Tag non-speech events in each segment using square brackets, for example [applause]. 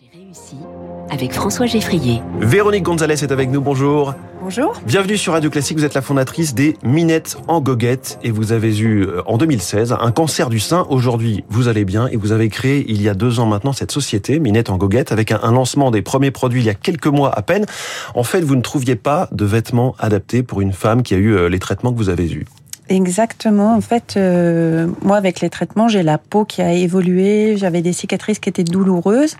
J'ai réussi avec François Geffrier. Véronique Gonzalez est avec nous, bonjour. Bonjour. Bienvenue sur Radio Classique, vous êtes la fondatrice des Minettes en goguette et vous avez eu euh, en 2016 un cancer du sein. Aujourd'hui, vous allez bien et vous avez créé il y a deux ans maintenant cette société, Minette en goguette, avec un, un lancement des premiers produits il y a quelques mois à peine. En fait, vous ne trouviez pas de vêtements adaptés pour une femme qui a eu euh, les traitements que vous avez eus. Exactement. En fait, euh, moi, avec les traitements, j'ai la peau qui a évolué. J'avais des cicatrices qui étaient douloureuses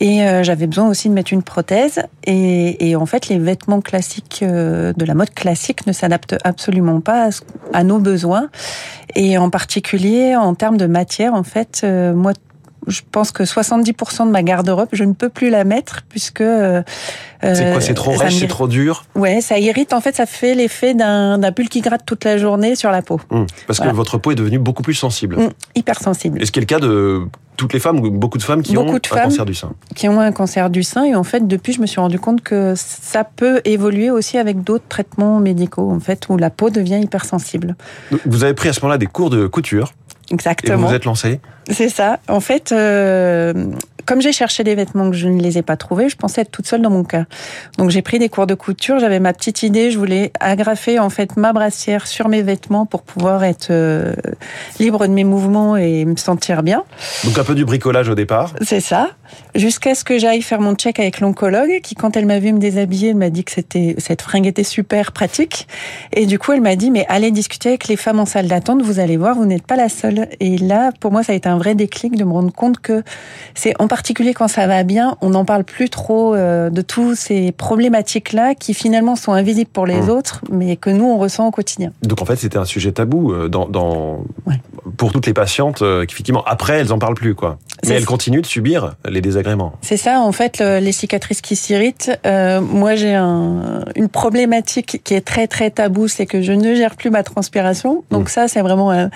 et euh, j'avais besoin aussi de mettre une prothèse. Et, et en fait, les vêtements classiques euh, de la mode classique ne s'adaptent absolument pas à, à nos besoins. Et en particulier, en termes de matière, en fait, euh, moi, je pense que 70% de ma garde-robe, je ne peux plus la mettre puisque. euh, C'est quoi euh, C'est trop rêche, c'est trop dur? Ouais, ça irrite. En fait, ça fait l'effet d'un pull qui gratte toute la journée sur la peau. Hum, Parce Voilà. que votre peau est devenue beaucoup plus sensible. Mm, hypersensible. Et ce qui est le cas de toutes les femmes ou beaucoup de femmes qui Beaucoup ont de un cancer du sein? qui ont un cancer du sein et en fait depuis je me suis rendu compte que ça peut évoluer aussi avec d'autres traitements médicaux en fait où la peau devient hypersensible. Vous avez pris à ce moment-là des cours de couture et vous Exactement. vous êtes lancé. C'est ça. En fait, euh, comme j'ai cherché des vêtements que je ne les ai pas trouvés, je pensais être toute seule dans mon cas. Donc j'ai pris des cours de couture. J'avais ma petite idée. Je voulais agrafer en fait ma brassière sur mes vêtements pour pouvoir être euh, libre de mes mouvements et me sentir bien. Donc un peu du bricolage au départ. C'est ça. Jusqu'à ce que j'aille faire mon check avec l'oncologue, qui, quand elle m'a vu me déshabiller, elle m'a dit que c'était cette fringue était super pratique. Et du coup, elle m'a dit mais allez discuter avec les femmes en salle d'attente. Vous allez voir, vous n'êtes pas la seule. Et là, pour moi, ça a été un vrai déclic de me rendre compte que c'est en particulier quand ça va bien, on n'en parle plus trop euh, de tous ces problématiques-là qui finalement sont invisibles pour les Mmh. autres, mais que nous on ressent au quotidien. Donc en fait, c'était un sujet tabou euh, dans, dans- Ouais. pour toutes les patientes euh, qui effectivement après elles en parlent plus quoi. Mais elles continuent de subir les désagréments. C'est ça, en fait, le- les cicatrices qui s'irritent. euh, moi, j'ai un, une problématique qui est très très tabou, c'est que je ne gère plus ma transpiration. Donc Mm. ça, c'est vraiment euh,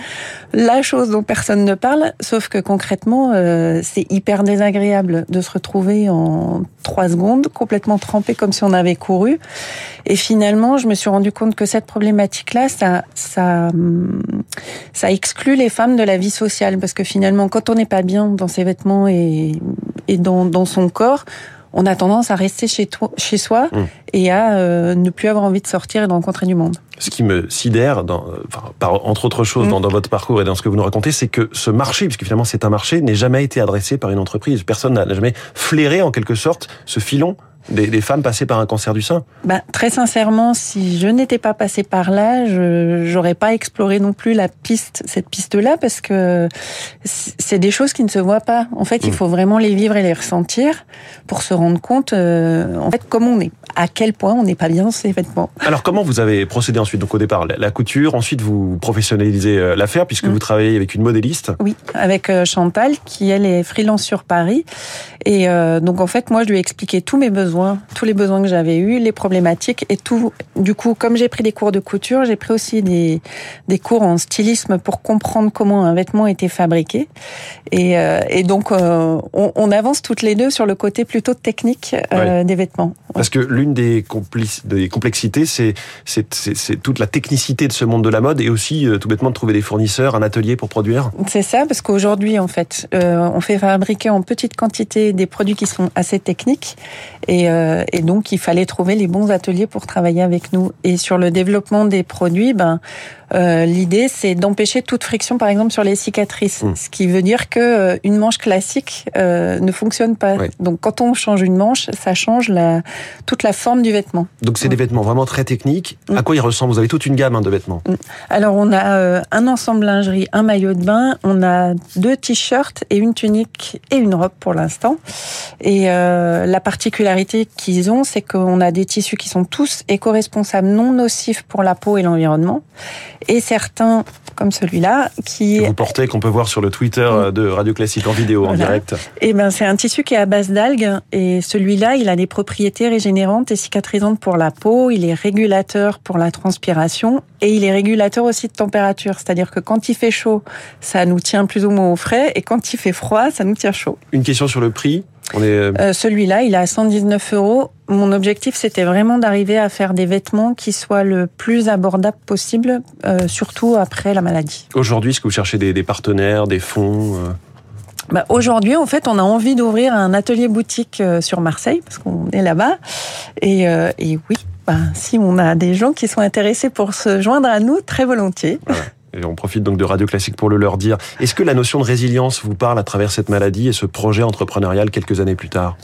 la chose dont personne ne parle. Sauf que concrètement, euh, c'est hyper désagréable de se retrouver en trois secondes, complètement trempé comme si on avait couru. Et finalement, je me suis rendu compte que cette problématique-là, ça, ça, hum, ça exclut les femmes de la vie sociale parce que finalement, quand on n'est pas bien dans ses vêtements et, et dans, dans son corps, on a tendance à rester chez, toi, chez soi Mm. et à euh, ne plus avoir envie de sortir et de rencontrer du monde. Ce qui me sidère, dans, euh, enfin, par, entre autres choses, dans, dans votre parcours et dans ce que vous nous racontez, c'est que ce marché, puisque finalement c'est un marché, n'est jamais été adressé par une entreprise. Personne n'a jamais flairé en quelque sorte ce filon des, des femmes passées par un cancer du sein. Ben, très sincèrement, si je n'étais pas passée par là, je j'aurais pas exploré non plus la piste, cette piste-là, parce que c'est des choses qui ne se voient pas. En fait, il Mm. faut vraiment les vivre et les ressentir pour se rendre compte, euh, en fait, comment on est, à quel point on n'est pas bien dans ses vêtements. Alors comment vous avez procédé ensuite Donc au départ? La, la couture, ensuite vous professionnalisez euh, l'affaire puisque Mm. vous travaillez avec une modéliste. Oui, avec euh, Chantal, qui elle est freelance sur Paris. Et euh, donc en fait, moi, je lui ai expliqué tous mes besoins, tous les besoins que j'avais eus, les problématiques et tout. Du coup, comme j'ai pris des cours de couture, j'ai pris aussi des, des cours en stylisme pour comprendre comment un vêtement était fabriqué. Et, euh, et donc, euh, on, on avance toutes les deux sur le côté plutôt technique euh, des vêtements. Parce que l'une des, des complexités, c'est toute la technicité de ce monde de la mode et aussi tout bêtement de trouver des fournisseurs, un atelier pour produire. C'est ça, parce qu'aujourd'hui, en fait, on fait fabriquer en petite quantité des produits qui sont assez techniques, et, euh, et donc il fallait trouver les bons ateliers pour travailler avec nous. Et sur le développement des produits, ben, euh, l'idée c'est d'empêcher toute friction, par exemple sur les cicatrices, Mm. ce qui veut dire que euh, une manche classique ne fonctionne pas. Donc quand on change une manche, ça change la, toute la forme du vêtement. Donc c'est des vêtements vraiment très techniques. À quoi ils ressemblent? Vous avez toute une gamme hein, de vêtements. Alors on a un ensemble lingerie, un maillot de bain, on a deux t-shirts et une tunique et une robe pour l'instant. Et la particularité qu'ils ont, c'est qu'on a des tissus qui sont tous éco-responsables, non nocifs pour la peau et l'environnement, et certains comme celui-là qui Que vous portez, qu'on peut voir sur le Twitter euh, de Radio Classique en vidéo, en direct. Eh ben, c'est un tissu qui est à base d'algues et celui-là, il a des propriétés régénérantes et cicatrisantes pour la peau. Il est régulateur pour la transpiration et il est régulateur aussi de température. C'est-à-dire que quand il fait chaud, ça nous tient plus ou moins au frais et quand il fait froid, ça nous tient chaud. Une question sur le prix. Euh, Euh, celui-là, il est à 119 euros. Mon objectif, c'était vraiment d'arriver à faire des vêtements qui soient le plus abordables possible, euh, surtout après la maladie. aujourd'hui, est-ce que vous cherchez des, des partenaires, des fonds euh, bah, Aujourd'hui, en fait, on a envie d'ouvrir un atelier boutique euh, sur Marseille, parce qu'on est là-bas. Et, euh, et oui, bah, si on a des gens qui sont intéressés pour se joindre à nous, très volontiers. Voilà. Et on profite donc de Radio Classique pour le leur dire. Est-ce que la notion de résilience vous parle à travers cette maladie et ce projet entrepreneurial quelques années plus tard?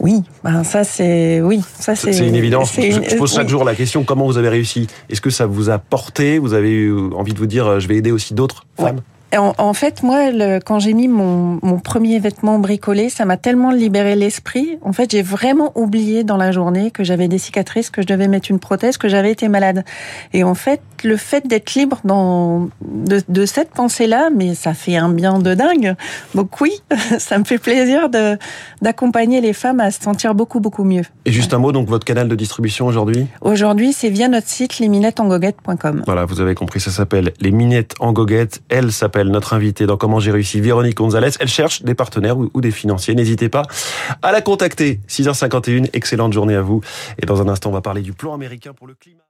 Oui, ben ça c'est oui, ça c'est c'est une évidence. Je, je, pose chaque jour la question comment vous avez réussi? Est-ce que ça vous a porté? Vous avez eu envie de vous dire je vais aider aussi d'autres femmes? En, en, fait, moi, le, quand j'ai mis mon, mon, premier vêtement bricolé, ça m'a tellement libéré l'esprit. En fait, j'ai vraiment oublié dans la journée que j'avais des cicatrices, que je devais mettre une prothèse, que j'avais été malade. Et en fait, le fait d'être libre dans, de, de cette pensée-là, mais ça fait un bien de dingue. Donc oui, [laughs] ça me fait plaisir d'accompagner les femmes à se sentir beaucoup, beaucoup mieux. Et juste un mot, donc votre canal de distribution aujourd'hui? Aujourd'hui, c'est via notre site lesminettesengoguettes.com. Voilà, vous avez compris, ça s'appelle Les Minettes en Goguette. Elle s'appelle notre invitée dans Comment j'ai réussi, Véronique Gonzalez. Elle cherche des partenaires ou, des financiers. N'hésitez pas à la contacter. 6h51, excellente journée à vous. Et dans un instant, on va parler du plan américain pour le climat.